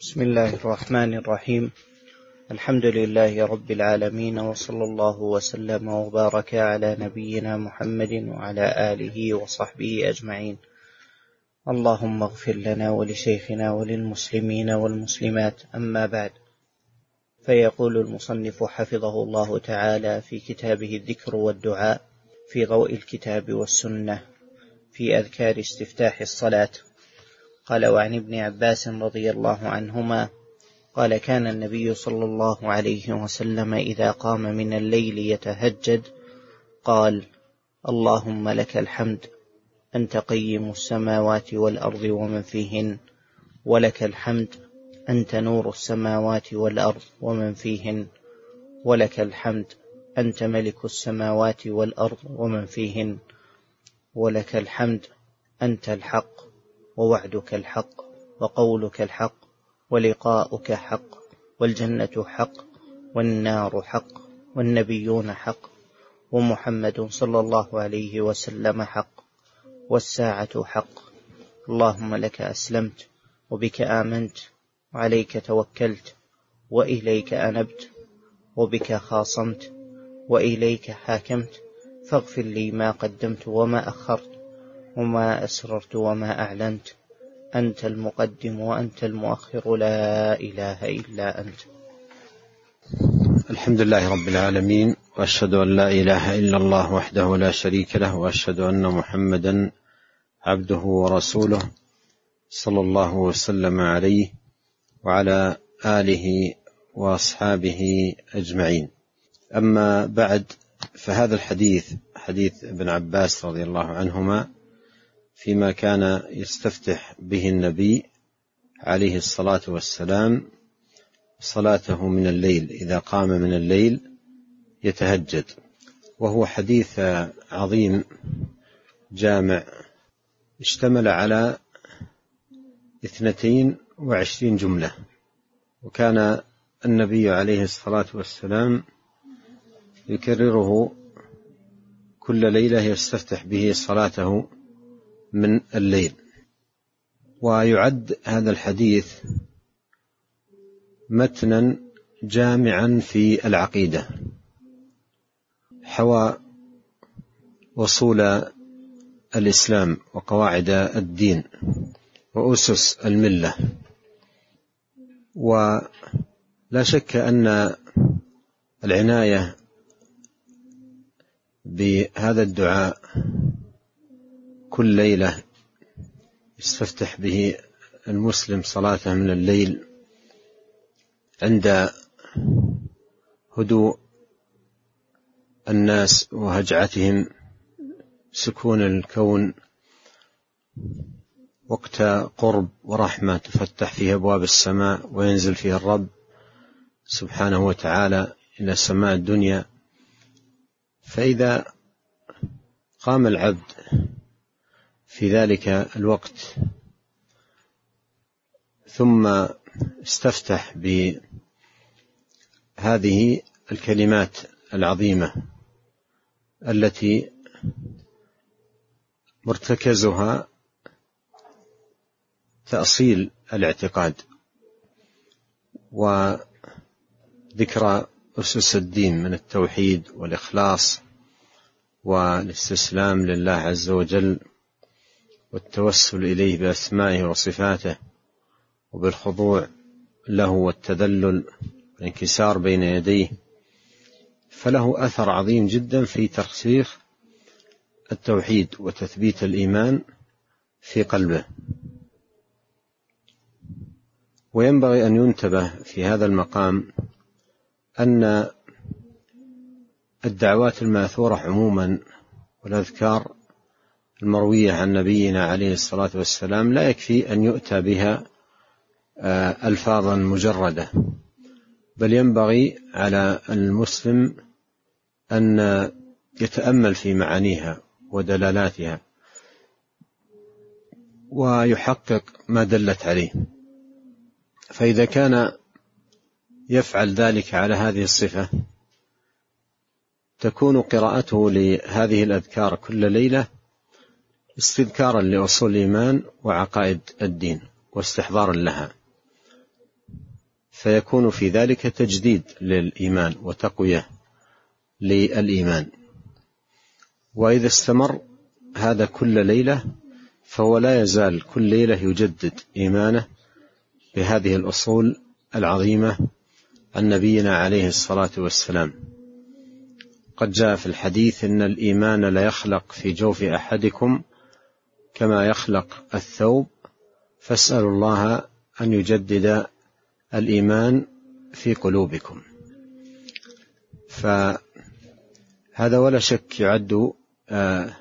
بسم الله الرحمن الرحيم. الحمد لله رب العالمين وصلى الله وسلم وبارك على نبينا محمد وعلى آله وصحبه أجمعين. اللهم اغفر لنا ولشيخنا وللمسلمين والمسلمات. أما بعد فيقول المصنف حفظه الله تعالى في كتابه الذكر والدعاء في ضوء الكتاب والسنة في أذكار استفتاح الصلاة. قال وعن ابن عباس رضي الله عنهما قال كان النبي صلى الله عليه وسلم إذا قام من الليل يتهجد قال اللهم لك الحمد أنت قيم السماوات والأرض ومن فيهن ولك الحمد أنت نور السماوات والأرض ومن فيهن ولك الحمد أنت ملك السماوات والأرض ومن فيهن ولك الحمد أنت الحق. ووعدك الحق وقولك الحق ولقاؤك حق والجنة حق والنار حق والنبيون حق ومحمد صلى الله عليه وسلم حق والساعة حق. اللهم لك أسلمت وبك آمنت وعليك توكلت وإليك أنبت وبك خاصمت وإليك حاكمت فاغفر لي ما قدمت وما أخرت. وما أسررت وما أعلنت. أنت المقدم وأنت المؤخر لا إله إلا أنت. الحمد لله رب العالمين وأشهد أن لا إله إلا الله وحده لا شريك له وأشهد أن محمدا عبده ورسوله صلى الله وسلم عليه وعلى آله وأصحابه أجمعين. أما بعد فهذا الحديث حديث ابن عباس رضي الله عنهما فيما كان يستفتح به النبي عليه الصلاة والسلام صلاته من الليل إذا قام من الليل يتهجد. وهو حديث عظيم جامع اشتمل على اثنتين وعشرين جملة. وكان النبي عليه الصلاة والسلام يكرره كل ليلة يستفتح به صلاته من الليل. ويعد هذا الحديث متنا جامعا في العقيدة. حوى وصول الإسلام وقواعد الدين وأسس الملة. ولا شك أن العناية بهذا الدعاء كل ليلة يستفتح به المسلم صلاته من الليل عند هدوء الناس وهجعتهم سكون الكون وقت قرب ورحمة تفتح فيه أبواب السماء وينزل فيه الرب سبحانه وتعالى إلى سماء الدنيا. فإذا قام العبد في ذلك الوقت. ثم استفتح بهذه الكلمات العظيمة التي مرتكزها تأصيل الاعتقاد وذكرى أسس الدين من التوحيد والإخلاص والاستسلام لله عز وجل. والتوسل إليه بأسمائه وصفاته وبالخضوع له والتذلل والانكسار بين يديه فله أثر عظيم جدا في ترسيخ التوحيد وتثبيت الإيمان في قلبه. وينبغي أن ينتبه في هذا المقام أن الدعوات الماثورة عموما والأذكار المروية عن نبينا عليه الصلاة والسلام لا يكفي أن يؤتى بها آه، ألفاظا مجردة. بل ينبغي على المسلم أن يتأمل في معانيها ودلالاتها ويحقق ما دلت عليه. فإذا كان يفعل ذلك على هذه الصفة تكون قراءته لهذه الأذكار كل ليلة استذكارا لأصول الإيمان وعقائد الدين واستحضارا لها. فيكون في ذلك تجديد للإيمان وتقوية للإيمان. وإذا استمر هذا كل ليلة فهو لا يزال كل ليلة يجدد إيمانه بهذه الأصول العظيمة عن نبينا عليه الصلاة والسلام. قد جاء في الحديث إن الإيمان ليخلق في جوف أحدكم كما يخلق الثوب فاسألوا الله أن يجدد الإيمان في قلوبكم. فهذا ولا شك يعد آه،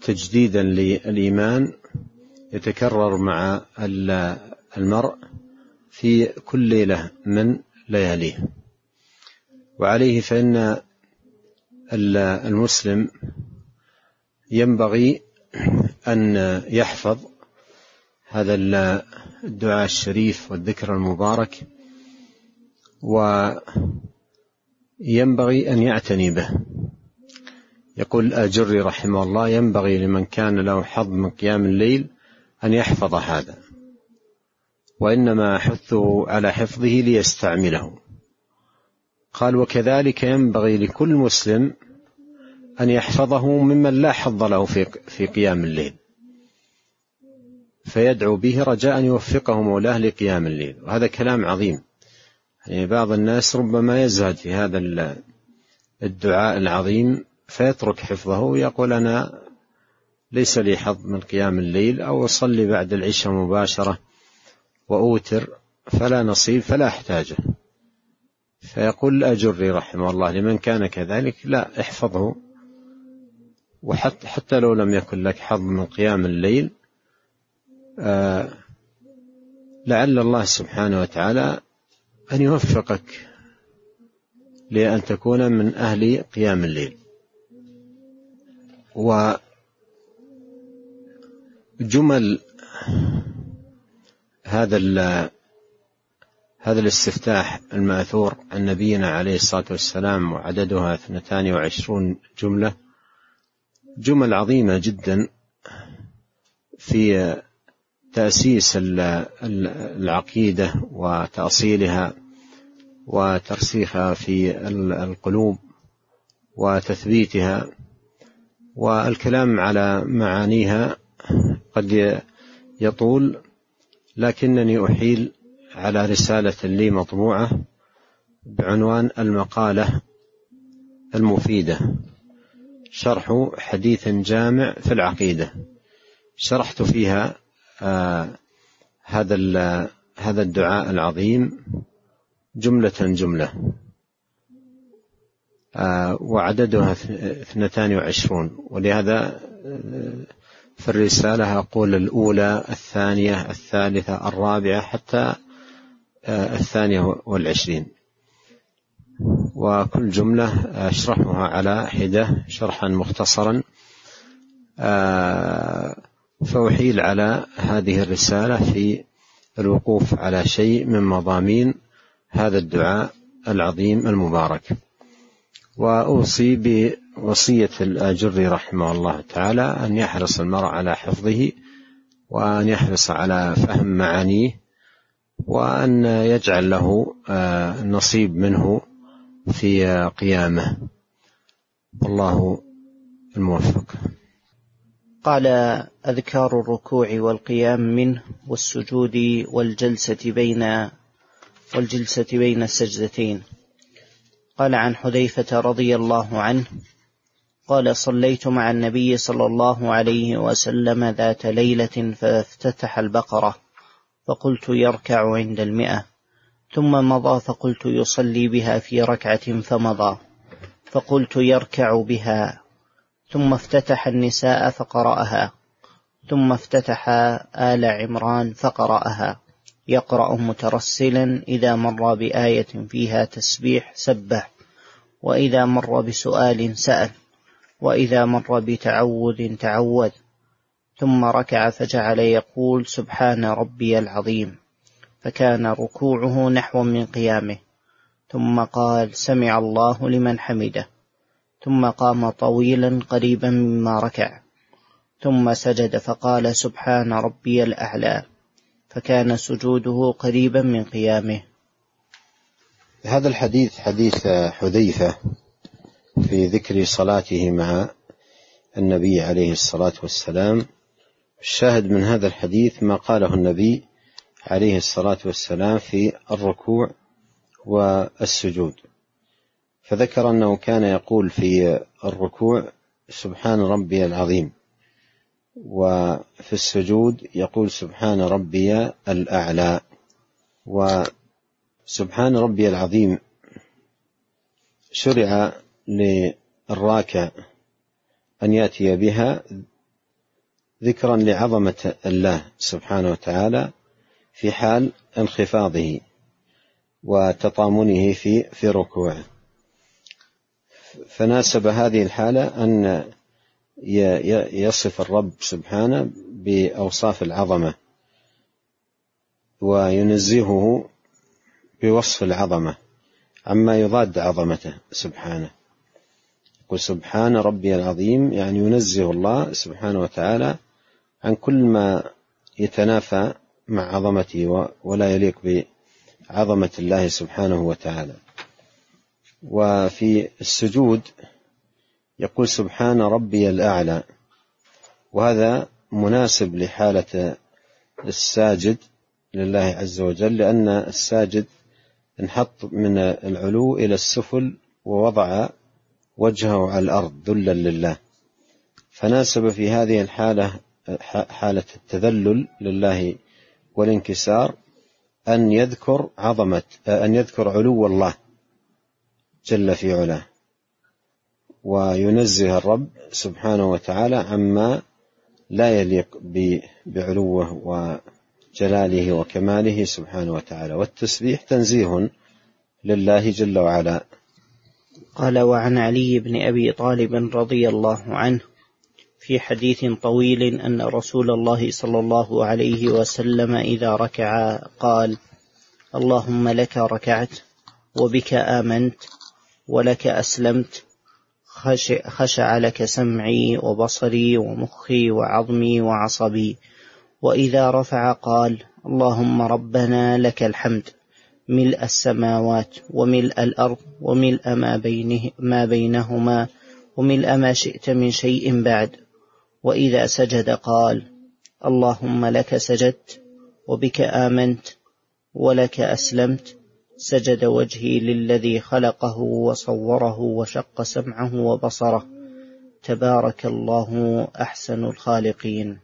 تجديدا للإيمان يتكرر مع المرء في كل ليلة من لياليه. وعليه فإن المسلم ينبغي أن يحفظ هذا الدعاء الشريف والذكر المبارك وينبغي أن يعتني به. يقول الآجري رحمه الله ينبغي لمن كان له حظ من قيام الليل أن يحفظ هذا وإنما حثه على حفظه ليستعمله. قال وكذلك ينبغي لكل مسلم أن يحفظه ممن لا حظ له في في قيام الليل. فيدعو به رجاء أن يوفقه مولاه لقيام الليل. وهذا كلام عظيم. يعني بعض الناس ربما يزهد في هذا الدعاء العظيم فيترك حفظه ويقول أنا ليس لي حظ من قيام الليل أو أصلي بعد العشاء مباشرة وأوتر فلا نصيب فلا أحتاجه. فيقول الأجري رحمه الله لمن كان كذلك لا احفظه. وحتى حتى لو لم يكن لك حظ من قيام الليل آه لعل الله سبحانه وتعالى أن يوفقك لأن تكون من أهل قيام الليل. وجمل هذا هذا الاستفتاح المأثور عن نبينا عليه الصلاة والسلام وعددها اثنتان وعشرون جملة جمل عظيمة جدا في تأسيس العقيدة وتأصيلها وترسيخها في القلوب وتثبيتها والكلام على معانيها قد يطول لكنني أحيل على رسالة لي مطبوعة بعنوان المقالة المفيدة. شرح حديث جامع في العقيدة. شرحت فيها آه هذا هذا الدعاء العظيم جملة جملة. آه، وعددها اثنتان وعشرون. ولهذا آه، في الرسالة أقول الأولى الثانية الثالثة الرابعة حتى الثانية والعشرين. وكل جملة أشرحها على حدة شرحا مختصرا. فأحيل على هذه الرسالة في الوقوف على شيء من مضامين هذا الدعاء العظيم المبارك. وأوصي بوصية الآجري رحمه الله تعالى أن يحرص المرء على حفظه وأن يحرص على فهم معانيه وأن يجعل له آه، نصيب منه في قيامه. والله الموفق. قال أذكار الركوع والقيام منه والسجود والجلسة بين والجلسة بين السجدتين. قال عن حذيفة رضي الله عنه قال صليت مع النبي صلى الله عليه وسلم ذات ليلة فافتتح البقرة فقلت يركع عند المئة. ثم مضى فقلت يصلي بها في ركعة فمضى. فقلت يركع بها. ثم افتتح النساء فقرأها. ثم افتتح آل عمران فقرأها. يقرأ مترسلا إذا مر بآية فيها تسبيح سبح. وإذا مر بسؤال سأل. وإذا مر بتعوذ تعوذ ثم ركع فجعل يقول سبحان ربي العظيم. فكان ركوعه نحو من قيامه. ثم قال سمع الله لمن حمده. ثم قام طويلا قريبا مما ركع. ثم سجد فقال سبحان ربي الأعلى. فكان سجوده قريبا من قيامه. هذا الحديث حديث حذيفة في ذكر صلاته مع النبي عليه الصلاة والسلام. الشاهد من هذا الحديث ما قاله النبي عليه الصلاة والسلام في الركوع والسجود. فذكر أنه كان يقول في الركوع سبحان ربي العظيم. وفي السجود يقول سبحان ربي الأعلى. وسبحان ربي العظيم شرع للراكع أن يأتي بها ذكرا لعظمة الله سبحانه وتعالى في حال انخفاضه وتطامنه في في ركوعه. فناسب هذه الحالة أن يصف الرب سبحانه بأوصاف العظمة وينزهه بوصف العظمة عما يضاد عظمته سبحانه. يقول سبحان ربي العظيم يعني ينزه الله سبحانه وتعالى عن كل ما يتنافى مع عظمته ولا يليق بعظمة الله سبحانه وتعالى. وفي السجود يقول سبحان ربي الأعلى. وهذا مناسب لحالة الساجد لله عز وجل لأن الساجد انحط من العلو إلى السفل ووضع وجهه على الأرض ذلا لله. فناسب في هذه الحالة حالة التذلل لله والانكسار أن يذكر عظمة أن يذكر علو الله جل في علاه. وينزه الرب سبحانه وتعالى عما لا يليق بعلوه وجلاله وكماله سبحانه وتعالى. والتسبيح تنزيه لله جل وعلا. قال وعن علي بن أبي طالب رضي الله عنه في حديث طويل أن رسول الله صلى الله عليه وسلم إذا ركع قال اللهم لك ركعت وبك آمنت ولك أسلمت خشع لك سمعي وبصري ومخي وعظمي وعصبي. وإذا رفع قال اللهم ربنا لك الحمد ملء السماوات وملء الأرض وملء ما, بينه ما بينهما وملء ما شئت من شيء بعد. وإذا سجد قال اللهم لك سجدت وبك آمنت ولك أسلمت سجد وجهي للذي خلقه وصوره وشق سمعه وبصره تبارك الله أحسن الخالقين.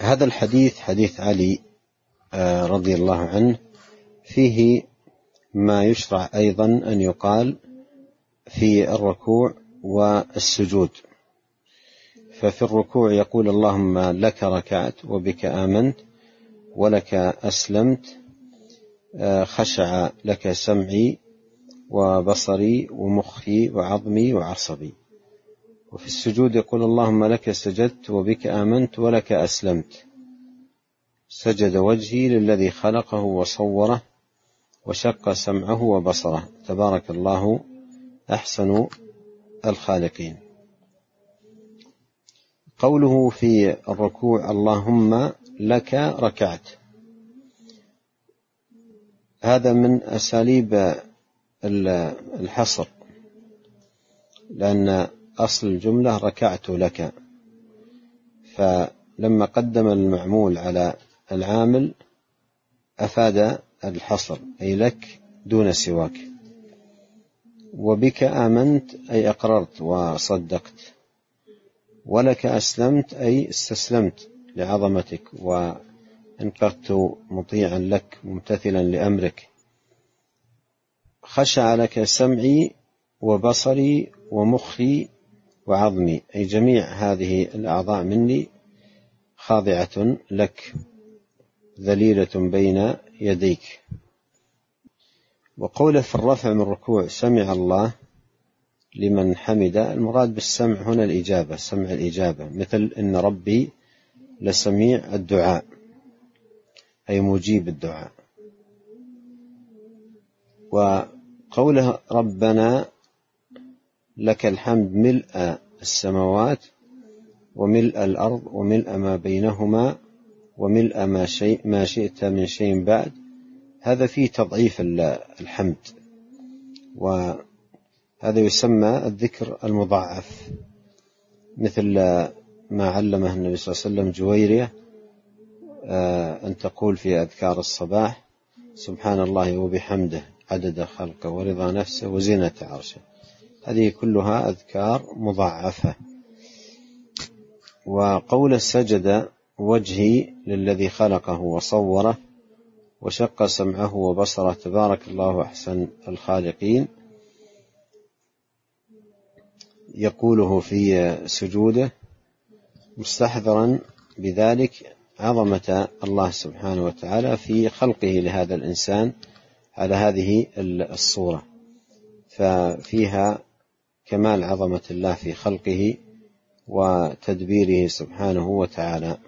هذا الحديث حديث علي آه، رضي الله عنه فيه ما يشرع أيضا أن يقال في الركوع والسجود. ففي الركوع يقول اللهم لك ركعت وبك آمنت ولك أسلمت خشع لك سمعي وبصري ومخي وعظمي وعصبي. وفي السجود يقول اللهم لك سجدت وبك آمنت ولك أسلمت. سجد وجهي للذي خلقه وصوره وشق سمعه وبصره. تبارك الله أحسن الخالقين. قوله في الركوع اللهم لك ركعت. هذا من أساليب الحصر لأن أصل الجملة ركعت لك. فلما قدم المعمول على العامل أفاد الحصر أي لك دون سواك. وبك آمنت أي أقررت وصدقت. ولك أسلمت أي استسلمت لعظمتك و انقدت مطيعا لك ممتثلا لأمرك. خشع لك سمعي وبصري ومخي وعظمي أي جميع هذه الأعضاء مني خاضعة لك ذليلة بين يديك. وقوله في الرفع من الركوع سمع الله لمن حمد. المراد بالسمع هنا الإجابة سمع الإجابة. مثل إن ربي لسميع الدعاء أي مجيب الدعاء. وقوله ربنا لك الحمد ملء السماوات وملء الأرض وملء ما بينهما وملء ما, شيء ما شئت من شيء بعد. هذا فيه تضعيف الحمد. وهذا يسمى الذكر المضاعف مثل ما علمه النبي صلى الله عليه وسلم جويرية آه، أن تقول في أذكار الصباح سبحان الله وبحمده عدد خلقه ورضا نفسه وزينة عرشه. هذه كلها أذكار مضاعفة. وقول سجد وجهي للذي خلقه وصوره وشق سمعه وبصره تبارك الله أحسن الخالقين. يقوله في سجوده مستحضرا بذلك عظمة الله سبحانه وتعالى في خلقه لهذا الإنسان على هذه الصورة. ففيها كمال عظمة الله في خلقه وتدبيره سبحانه وتعالى.